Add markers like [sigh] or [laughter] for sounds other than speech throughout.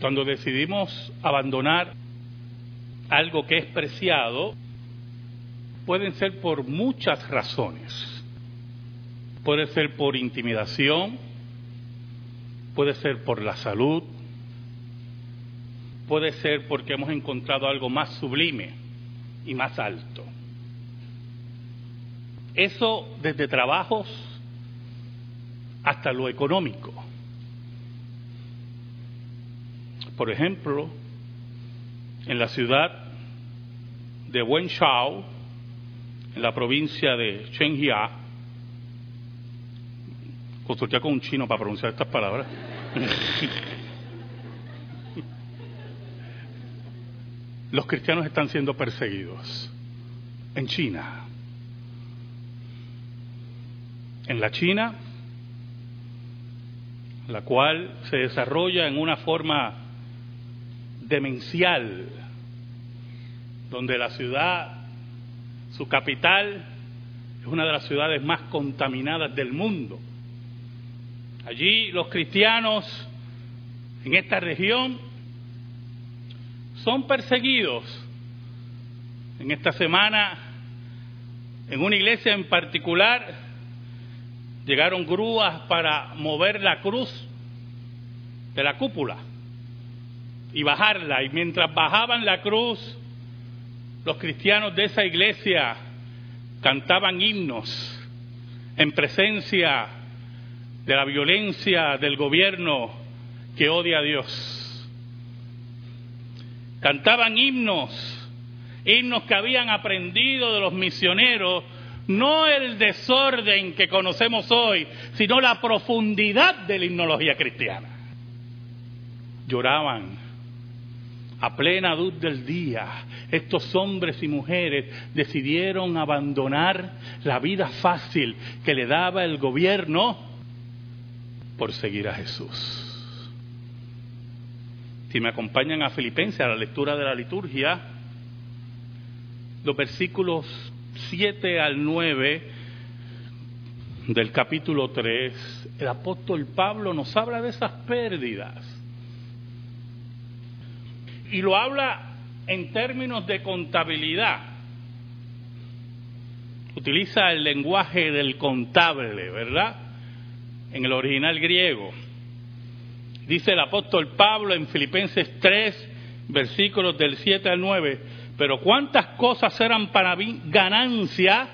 Cuando decidimos abandonar algo que es preciado, pueden ser por muchas razones. Puede ser por intimidación, puede ser por la salud, puede ser porque hemos encontrado algo más sublime y más alto. Eso desde trabajos hasta lo económico. Por ejemplo, en la ciudad de Wenshao, en la provincia de Chenghia, consulté con un chino para pronunciar estas palabras. [laughs] Los cristianos están siendo perseguidos en China. En la China, la cual se desarrolla en una forma demencial, donde la ciudad, su capital, es una de las ciudades más contaminadas del mundo. Allí los cristianos en esta región son perseguidos. En esta semana, en una iglesia en particular, llegaron grúas para mover la cruz de la cúpula y bajarla. Y mientras bajaban la cruz, los cristianos de esa iglesia cantaban himnos en presencia de la violencia del gobierno que odia a Dios. Cantaban himnos, himnos que habían aprendido de los misioneros, no el desorden que conocemos hoy, sino la profundidad de la himnología cristiana. Lloraban a plena luz del día, estos hombres y mujeres decidieron abandonar la vida fácil que le daba el gobierno por seguir a Jesús. Si me acompañan a Filipenses, a la lectura de la liturgia, los versículos 7 al 9 del capítulo 3, el apóstol Pablo nos habla de esas pérdidas. Y lo habla en términos de contabilidad. Utiliza el lenguaje del contable, ¿verdad? En el original griego. Dice el apóstol Pablo en Filipenses 3, versículos del 7 al 9, pero cuántas cosas eran para mí ganancia,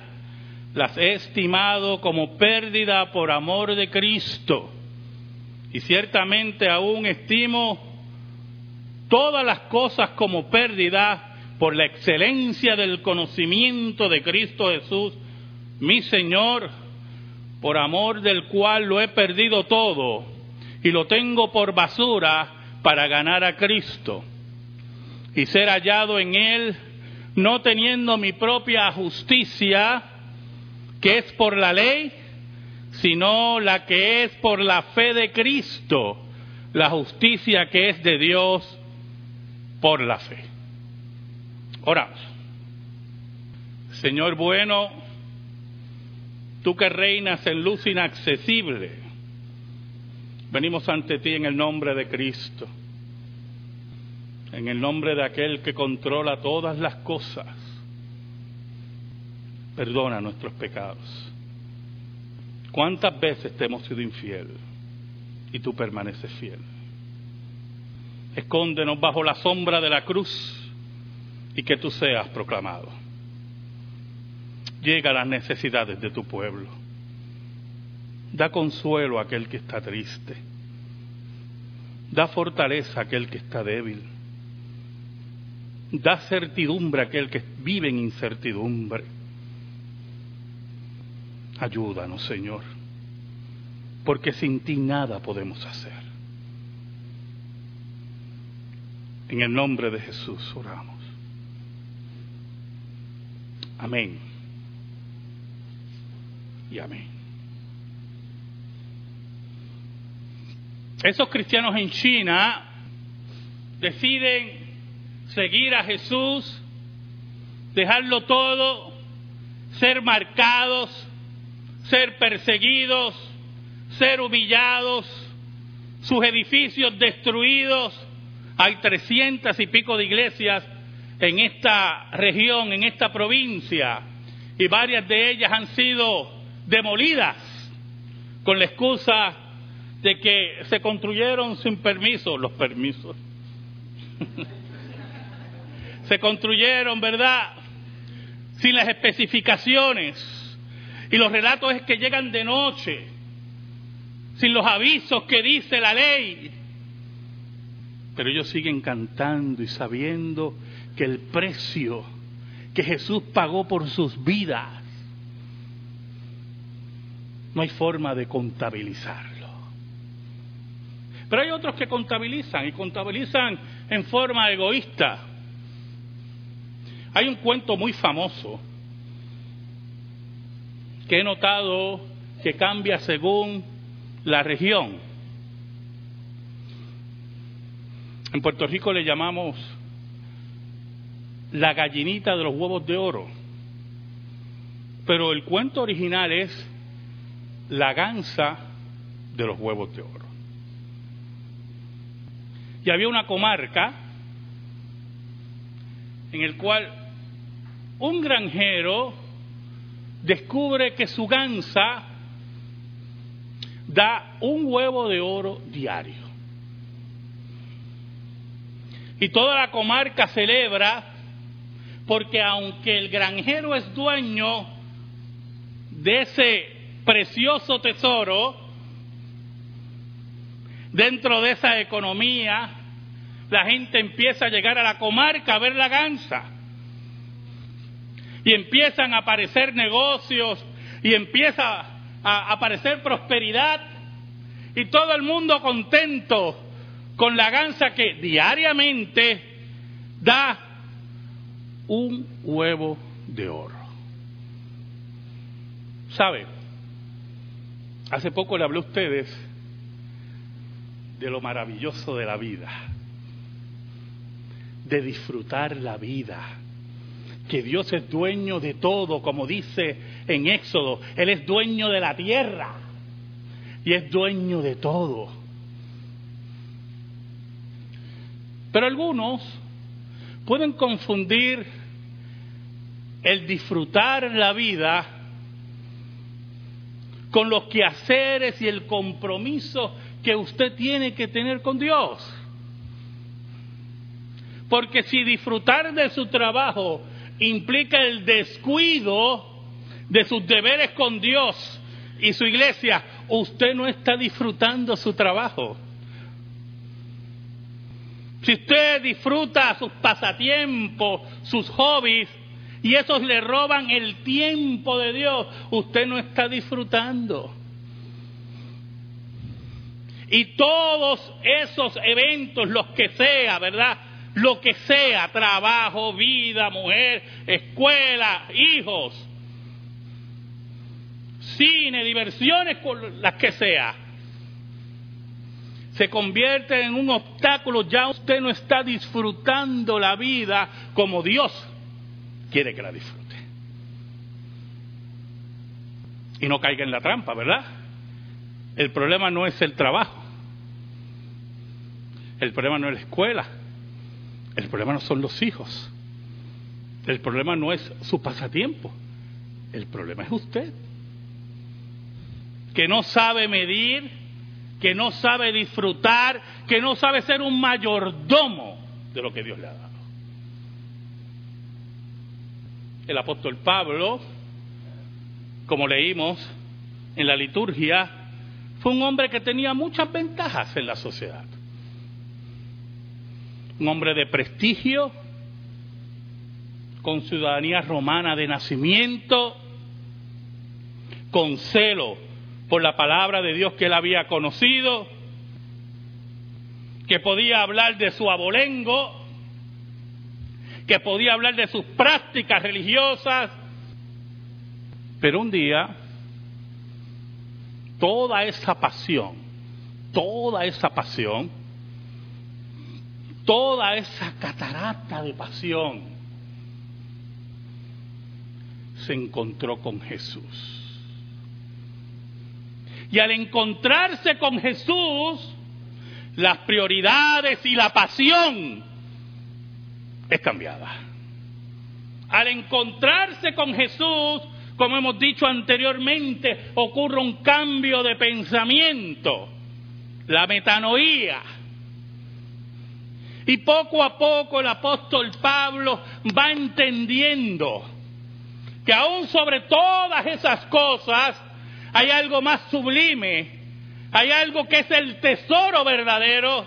las he estimado como pérdida por amor de Cristo. Y ciertamente aún estimo todas las cosas como pérdida por la excelencia del conocimiento de Cristo Jesús, mi Señor, por amor del cual lo he perdido todo y lo tengo por basura para ganar a Cristo y ser hallado en Él, no teniendo mi propia justicia, que es por la ley, sino la que es por la fe de Cristo, la justicia que es de Dios por la fe. Oramos. Señor bueno, tú que reinas en luz inaccesible, Venimos ante ti en el nombre de Cristo, en el nombre de aquel que controla todas las cosas. Perdona nuestros pecados. ¿Cuántas veces te hemos sido infiel y tú permaneces fiel? Escóndenos bajo la sombra de la cruz y que tú seas proclamado. Llega a las necesidades de tu pueblo Da consuelo a aquel que está triste. Da fortaleza a aquel que está débil. Da certidumbre a aquel que vive en incertidumbre. Ayúdanos, Señor, porque sin ti nada podemos hacer. En el nombre de Jesús oramos. Amén. Y amén. Esos cristianos en China deciden seguir a Jesús, dejarlo todo, ser marcados, ser perseguidos, ser humillados, sus edificios destruidos, Hay trescientas y pico de iglesias en esta región, en esta provincia, y varias de ellas han sido demolidas con la excusa de que se construyeron sin permiso, los permisos. [laughs] se construyeron, ¿verdad? Sin las especificaciones. Y los relatos es que llegan de noche, sin los avisos que dice la ley. Pero ellos siguen cantando y sabiendo que el precio que Jesús pagó por sus vidas no hay forma de contabilizarlo. Pero hay otros que contabilizan y contabilizan en forma egoísta. Hay un cuento muy famoso que he notado que cambia según la región. En Puerto Rico le llamamos la gallinita de los huevos de oro, pero el cuento original es la gansa de los huevos de oro. Y había una comarca en el cual un granjero descubre que su gansa da un huevo de oro diario. Y toda la comarca celebra porque aunque el granjero es dueño de ese precioso tesoro, dentro de esa economía, la gente empieza a llegar a la comarca a ver la gansa y empiezan a aparecer negocios y empieza a aparecer prosperidad y todo el mundo contento con la gansa que diariamente da un huevo de oro. ¿Sabe? Hace poco le hablé a ustedes de lo maravilloso de la vida, de disfrutar la vida que Dios es dueño de todo, como dice en Éxodo, Él es dueño de la tierra y es dueño de todo. Pero algunos pueden confundir el disfrutar la vida con los quehaceres y el compromiso que usted tiene que tener con Dios. Porque si disfrutar de su trabajo implica el descuido de sus deberes con Dios y su iglesia, usted no está disfrutando su trabajo. Si usted disfruta sus pasatiempos, sus hobbies, y esos le roban el tiempo de Dios, usted no está disfrutando. Y todos esos eventos, los que sea, ¿verdad? lo que sea, trabajo, vida, mujer, escuela, hijos, cine, diversiones, las que sea, se convierte en un obstáculo, ya usted no está disfrutando la vida como Dios quiere que la disfrute. Y no caiga en la trampa, ¿verdad? El problema no es el trabajo. El problema no es la escuela. El problema no son los hijos. El problema no es su pasatiempo. El problema es usted. Que no sabe medir, que no sabe disfrutar, que no sabe ser un mayordomo de lo que Dios le ha dado. El apóstol Pablo, como leímos en la liturgia, fue un hombre que tenía muchas ventajas en la sociedad un hombre de prestigio, con ciudadanía romana de nacimiento, con celo por la palabra de Dios que él había conocido, que podía hablar de su abolengo, que podía hablar de sus prácticas religiosas, pero un día toda esa pasión, toda esa pasión, toda esa catarata de pasión, se encontró con Jesús. Y al encontrarse con Jesús, las prioridades y la pasión es cambiada. Al encontrarse con Jesús, como hemos dicho anteriormente, ocurre un cambio de pensamiento, la metanoía. Y poco a poco el apóstol Pablo va entendiendo que aún sobre todas esas cosas hay algo más sublime, hay algo que es el tesoro verdadero,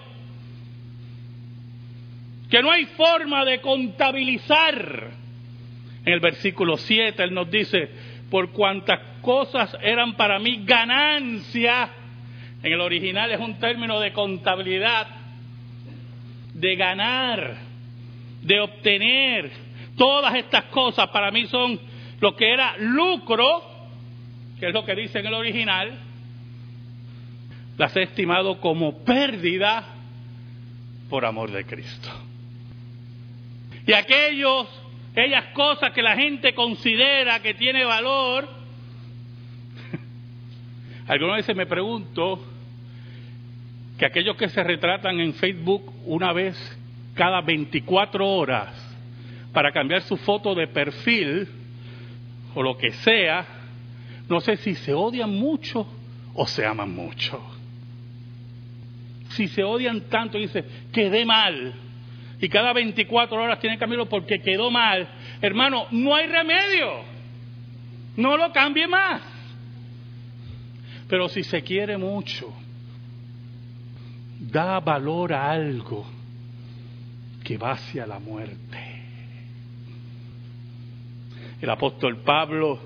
que no hay forma de contabilizar. En el versículo 7 él nos dice, por cuantas cosas eran para mí ganancia, en el original es un término de contabilidad, de ganar, de obtener, todas estas cosas para mí son lo que era lucro, que es lo que dice en el original, las he estimado como pérdida por amor de Cristo. Y aquellos, aquellas cosas que la gente considera que tiene valor, [laughs] algunas veces me pregunto que aquellos que se retratan en Facebook una vez cada 24 horas para cambiar su foto de perfil o lo que sea, no sé si se odian mucho o se aman mucho. Si se odian tanto, dice, quedé mal. Y cada 24 horas tiene que cambiarlo porque quedó mal. Hermano, no hay remedio. No lo cambie más. Pero si se quiere mucho, da valor a algo que va hacia la muerte. El apóstol Pablo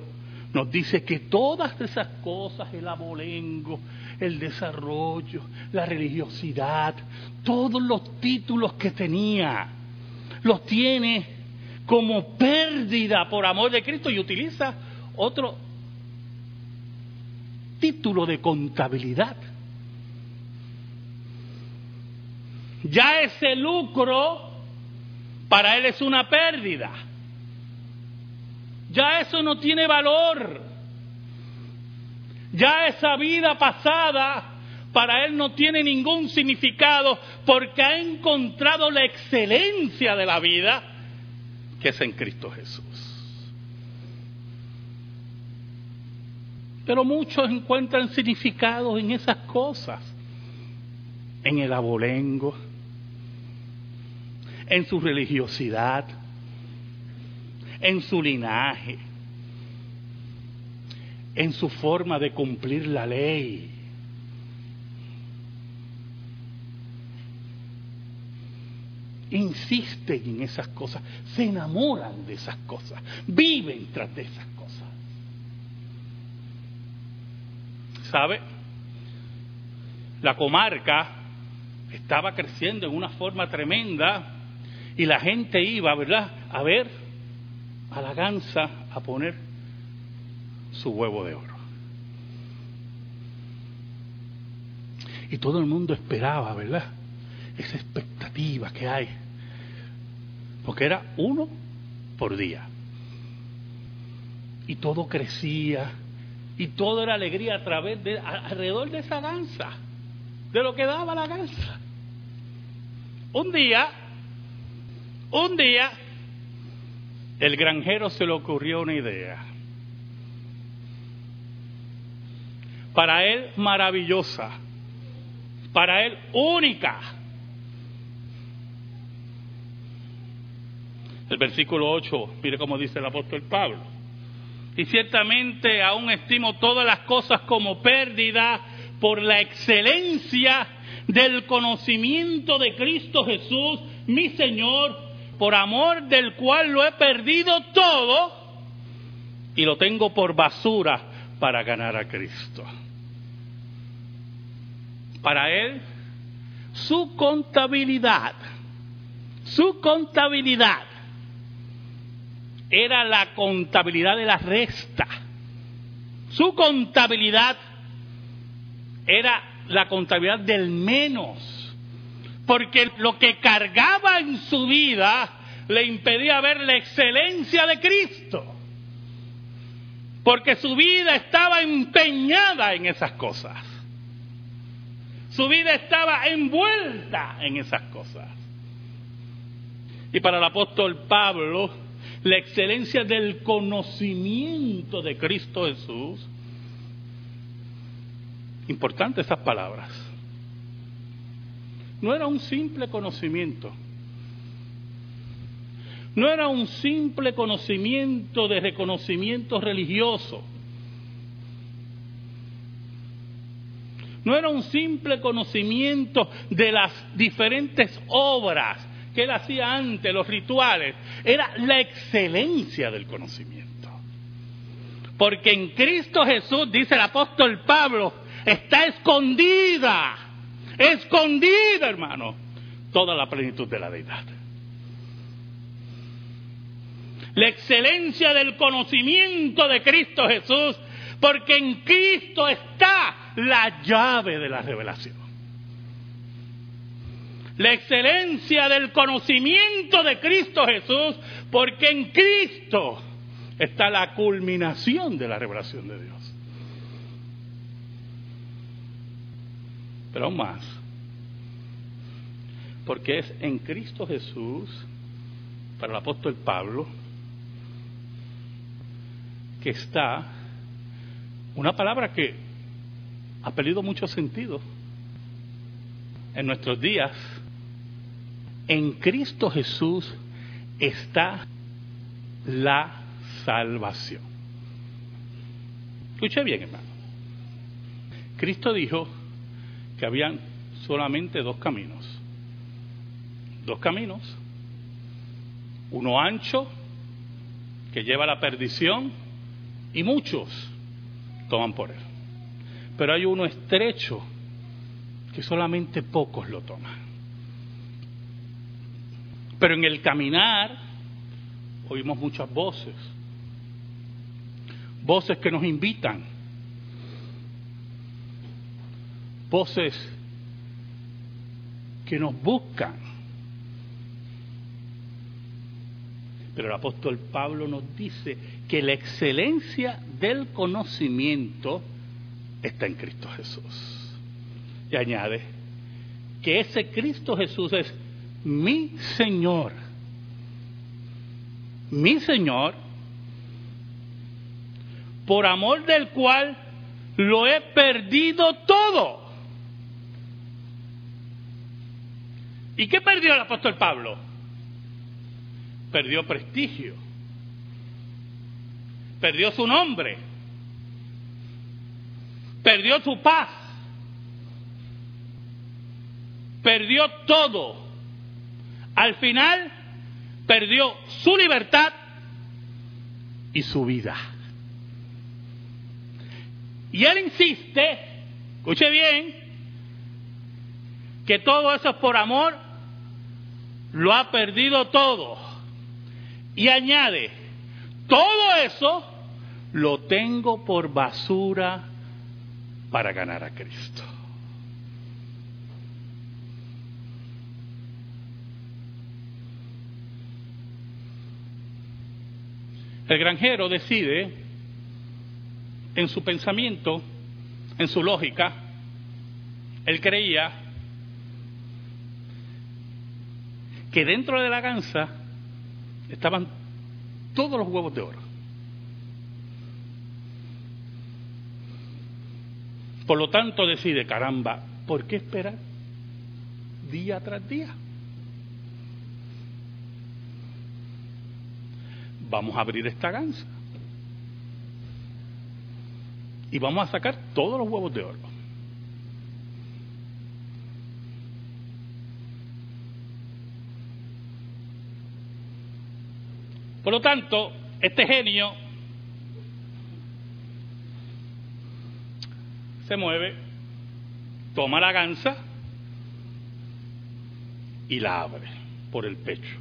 nos dice que todas esas cosas, el abolengo, el desarrollo, la religiosidad, todos los títulos que tenía, los tiene como pérdida por amor de Cristo y utiliza otro título de contabilidad. Ya ese lucro para él es una pérdida. Ya eso no tiene valor. Ya esa vida pasada para él no tiene ningún significado porque ha encontrado la excelencia de la vida que es en Cristo Jesús. Pero muchos encuentran significado en esas cosas, en el abolengo, en su religiosidad, en su linaje, en su forma de cumplir la ley. Insisten en esas cosas, se enamoran de esas cosas, viven tras de esas cosas. ¿Sabe? La comarca estaba creciendo en una forma tremenda y la gente iba, ¿verdad?, a ver a la gansa a poner su huevo de oro. Y todo el mundo esperaba, ¿verdad? Esa expectativa que hay. Porque era uno por día. Y todo crecía. Y todo era alegría a través de, alrededor de esa danza. De lo que daba la gansa. Un día, un día, el granjero se le ocurrió una idea. Para él maravillosa, para él única. El versículo 8, mire cómo dice el apóstol Pablo. Y ciertamente aún estimo todas las cosas como pérdida por la excelencia del conocimiento de Cristo Jesús, mi Señor, por amor del cual lo he perdido todo y lo tengo por basura para ganar a Cristo. Para él, su contabilidad, su contabilidad era la contabilidad de la resta. Su contabilidad era la contabilidad del menos porque lo que cargaba en su vida le impedía ver la excelencia de Cristo, porque su vida estaba empeñada en esas cosas. Su vida estaba envuelta en esas cosas. Y para el apóstol Pablo, la excelencia del conocimiento de Cristo Jesús, importante esas palabras, no era un simple conocimiento, no era un simple conocimiento de reconocimiento religioso, no era un simple conocimiento de las diferentes obras que él hacía antes, los rituales, era la excelencia del conocimiento. Porque en Cristo Jesús, dice el apóstol Pablo, está escondida, escondida, hermano, toda la plenitud de la deidad. La excelencia del conocimiento de Cristo Jesús, porque en Cristo está la llave de la revelación. La excelencia del conocimiento de Cristo Jesús, porque en Cristo está la culminación de la revelación de Dios. Pero aún más, porque es en Cristo Jesús, para el apóstol Pablo, que está una palabra que ha perdido mucho sentido en nuestros días. En Cristo Jesús está la salvación. Escuche bien, hermano. Cristo dijo que habían solamente dos caminos. Dos caminos. Uno ancho, que lleva a la perdición, y muchos toman por él. Pero hay uno estrecho que solamente pocos lo toman. Pero en el caminar oímos muchas voces, voces que nos invitan, voces que nos buscan. Pero el apóstol Pablo nos dice que la excelencia del conocimiento está en Cristo Jesús. Y añade que ese Cristo Jesús es mi Señor. Mi Señor, por amor del cual lo he perdido todo. ¿Y qué perdió el apóstol Pablo? Perdió prestigio, perdió su nombre, perdió su paz, perdió todo. Al final perdió su libertad y su vida. Y él insiste, escuche bien, que todo eso es por amor, lo ha perdido todo. Y añade, todo eso lo tengo por basura para ganar a Cristo. El granjero decide en su pensamiento, en su lógica, él creía que dentro de la ganza estaban todos los huevos de oro. Por lo tanto decide, caramba, ¿por qué esperar día tras día? Vamos a abrir esta ganza y vamos a sacar todos los huevos de oro. Por lo tanto, este genio se mueve, toma la ganza y la abre por el pecho.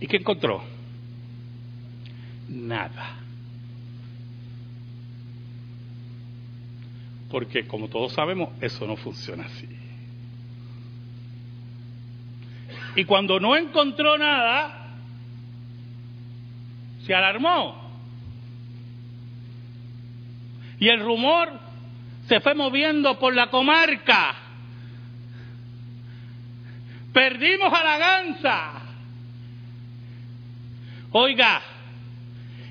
¿Y qué encontró? Nada. Porque como todos sabemos, eso no funciona así. Y cuando no encontró nada, se alarmó. Y el rumor se fue moviendo por la comarca. Perdimos a la gansa. Oiga,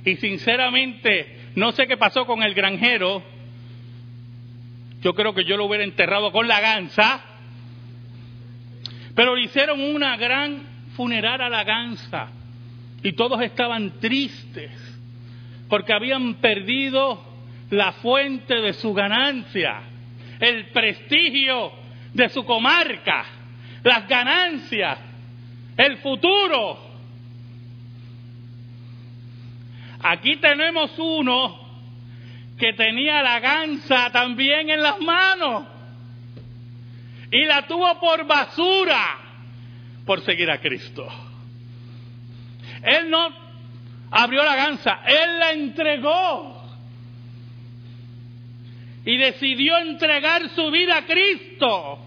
y sinceramente, no sé qué pasó con el granjero. Yo creo que yo lo hubiera enterrado con la gansa. Pero le hicieron una gran funeral a la. Y todos estaban tristes. Porque habían perdido la fuente de su ganancia. El prestigio de su comarca. Las ganancias. El futuro Aquí tenemos uno que tenía la ganza también en las manos y la tuvo por basura por seguir a Cristo. Él no abrió la ganza, él la entregó y decidió entregar su vida a Cristo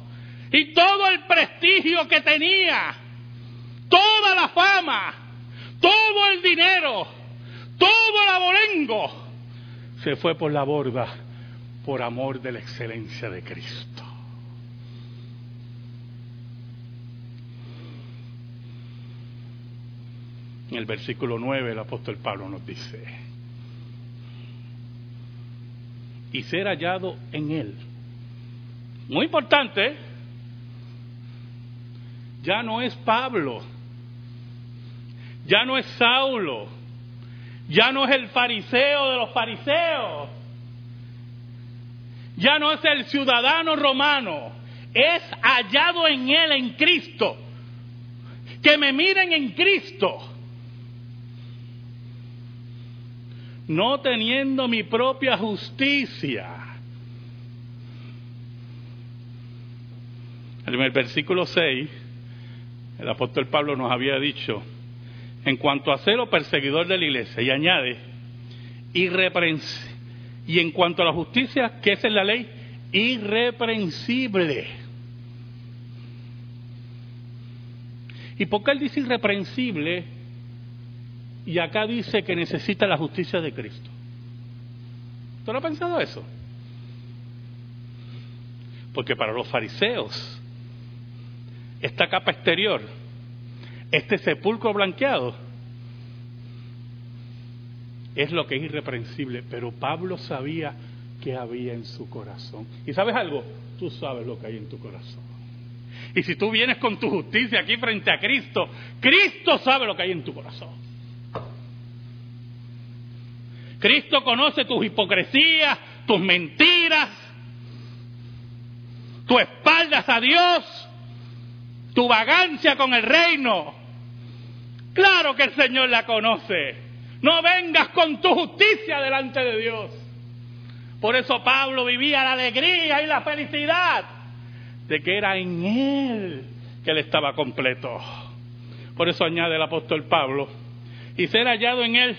y todo el prestigio que tenía, toda la fama, todo el dinero, todo el abolengo se fue por la borda por amor de la excelencia de Cristo. En el versículo 9 el apóstol Pablo nos dice, y ser hallado en él. Muy importante, ya no es Pablo, ya no es Saulo, ya no es el fariseo de los fariseos. Ya no es el ciudadano romano. Es hallado en él, en Cristo. Que me miren en Cristo. No teniendo mi propia justicia. En el versículo 6, el apóstol Pablo nos había dicho, en cuanto a celo perseguidor de la iglesia, y añade, irreprensible. Y en cuanto a la justicia, ¿qué es en la ley? Irreprensible. ¿Y por qué él dice irreprensible y acá dice que necesita la justicia de Cristo? ¿Tú no has pensado eso? Porque para los fariseos, esta capa exterior este sepulcro blanqueado es lo que es irreprensible, pero Pablo sabía que había en su corazón. ¿Y sabes algo? Tú sabes lo que hay en tu corazón. Y si tú vienes con tu justicia aquí frente a Cristo, Cristo sabe lo que hay en tu corazón. Cristo conoce tus hipocresías, tus mentiras, tu espaldas a Dios, tu vagancia con el reino. Claro que el Señor la conoce. No vengas con tu justicia delante de Dios. Por eso Pablo vivía la alegría y la felicidad de que era en Él que Él estaba completo. Por eso añade el apóstol Pablo, y ser hallado en Él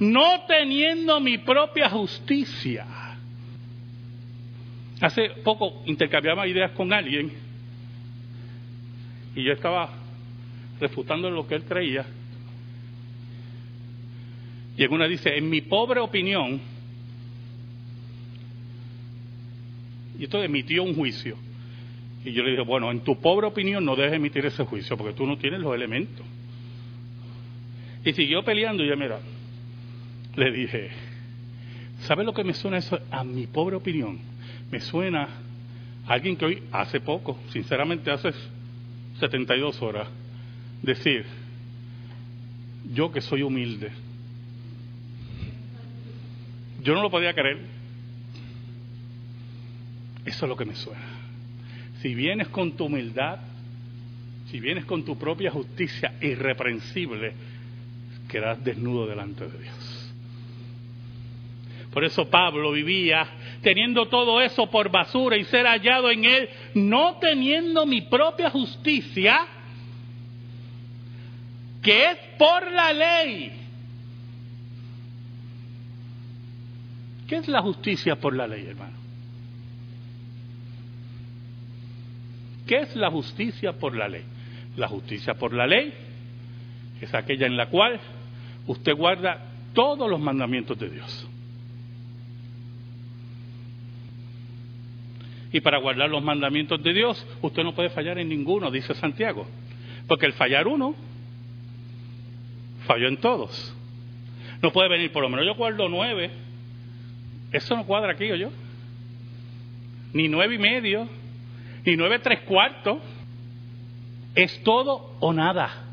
no teniendo mi propia justicia. Hace poco intercambiaba ideas con alguien y yo estaba refutando lo que él creía. Y en una dice, en mi pobre opinión, y esto emitió un juicio. Y yo le dije, bueno, en tu pobre opinión no debes emitir ese juicio porque tú no tienes los elementos. Y siguió peleando y yo, mira, le dije, ¿sabe lo que me suena eso? A mi pobre opinión, me suena a alguien que hoy, hace poco, sinceramente hace 72 horas, decir, yo que soy humilde, yo no lo podía creer. Eso es lo que me suena. Si vienes con tu humildad, si vienes con tu propia justicia irreprensible, quedas desnudo delante de Dios. Por eso Pablo vivía teniendo todo eso por basura y ser hallado en él, no teniendo mi propia justicia, que es por la ley. ¿Qué es la justicia por la ley, hermano? ¿Qué es la justicia por la ley? La justicia por la ley es aquella en la cual usted guarda todos los mandamientos de Dios. Y para guardar los mandamientos de Dios, usted no puede fallar en ninguno, dice Santiago. Porque el fallar uno, falló en todos. No puede venir, por lo menos yo guardo nueve. Eso no cuadra aquí, o yo. Ni nueve y medio, ni nueve tres cuartos. Es todo o nada.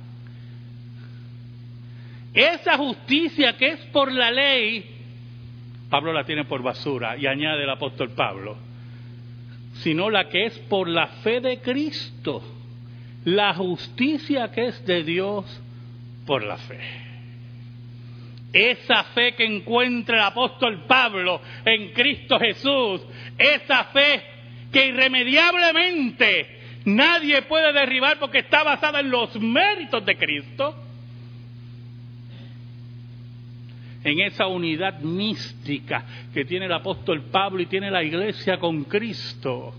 Esa justicia que es por la ley, Pablo la tiene por basura y añade el apóstol Pablo, sino la que es por la fe de Cristo, la justicia que es de Dios por la fe. Esa fe que encuentra el apóstol Pablo en Cristo Jesús, esa fe que irremediablemente nadie puede derribar porque está basada en los méritos de Cristo, en esa unidad mística que tiene el apóstol Pablo y tiene la iglesia con Cristo.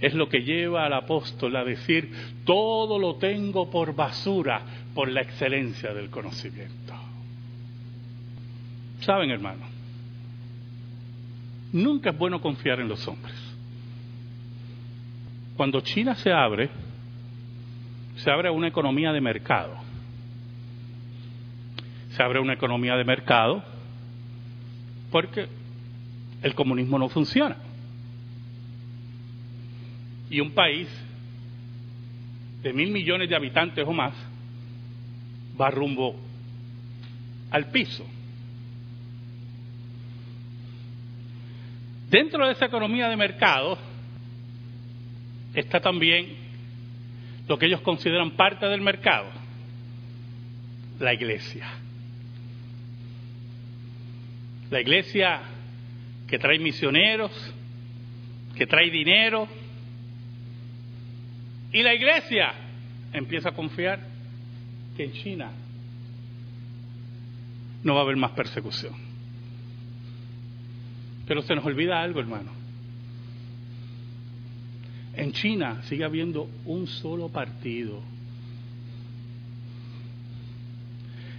Es lo que lleva al apóstol a decir, todo lo tengo por basura por la excelencia del conocimiento. Saben, hermano, nunca es bueno confiar en los hombres. Cuando China se abre, se abre una economía de mercado se abre una economía de mercado porque el comunismo no funciona. Y un país de mil millones de habitantes o más va rumbo al piso. Dentro de esa economía de mercado está también lo que ellos consideran parte del mercado, la iglesia. La iglesia que trae misioneros, que trae dinero. Y la iglesia empieza a confiar que en China no va a haber más persecución. Pero se nos olvida algo, hermano. En China sigue habiendo un solo partido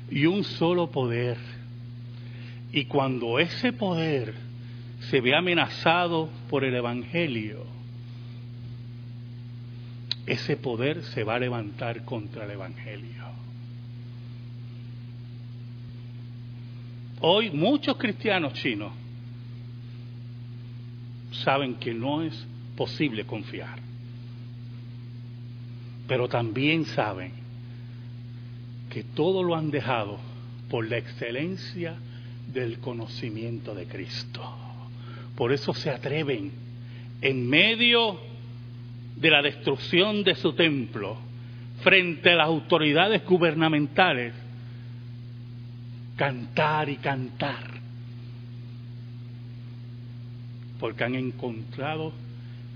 y un solo poder y cuando ese poder se ve amenazado por el Evangelio, ese poder se va a levantar contra el Evangelio. Hoy muchos cristianos chinos saben que no es posible confiar, pero también saben que todo lo han dejado por la excelencia del conocimiento de Cristo. Por eso se atreven en medio de la destrucción de su templo, frente a las autoridades gubernamentales, cantar y cantar, porque han encontrado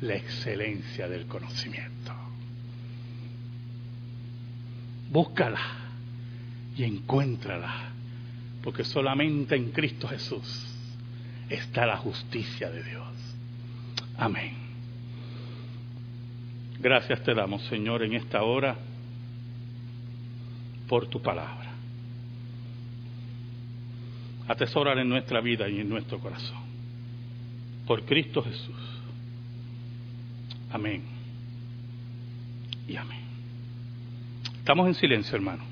la excelencia del conocimiento. Búscala y encuéntrala porque solamente en Cristo Jesús está la justicia de Dios. Amén. Gracias te damos, Señor, en esta hora por tu palabra. Atesorar en nuestra vida y en nuestro corazón. Por Cristo Jesús. Amén. Y amén. Estamos en silencio, hermano.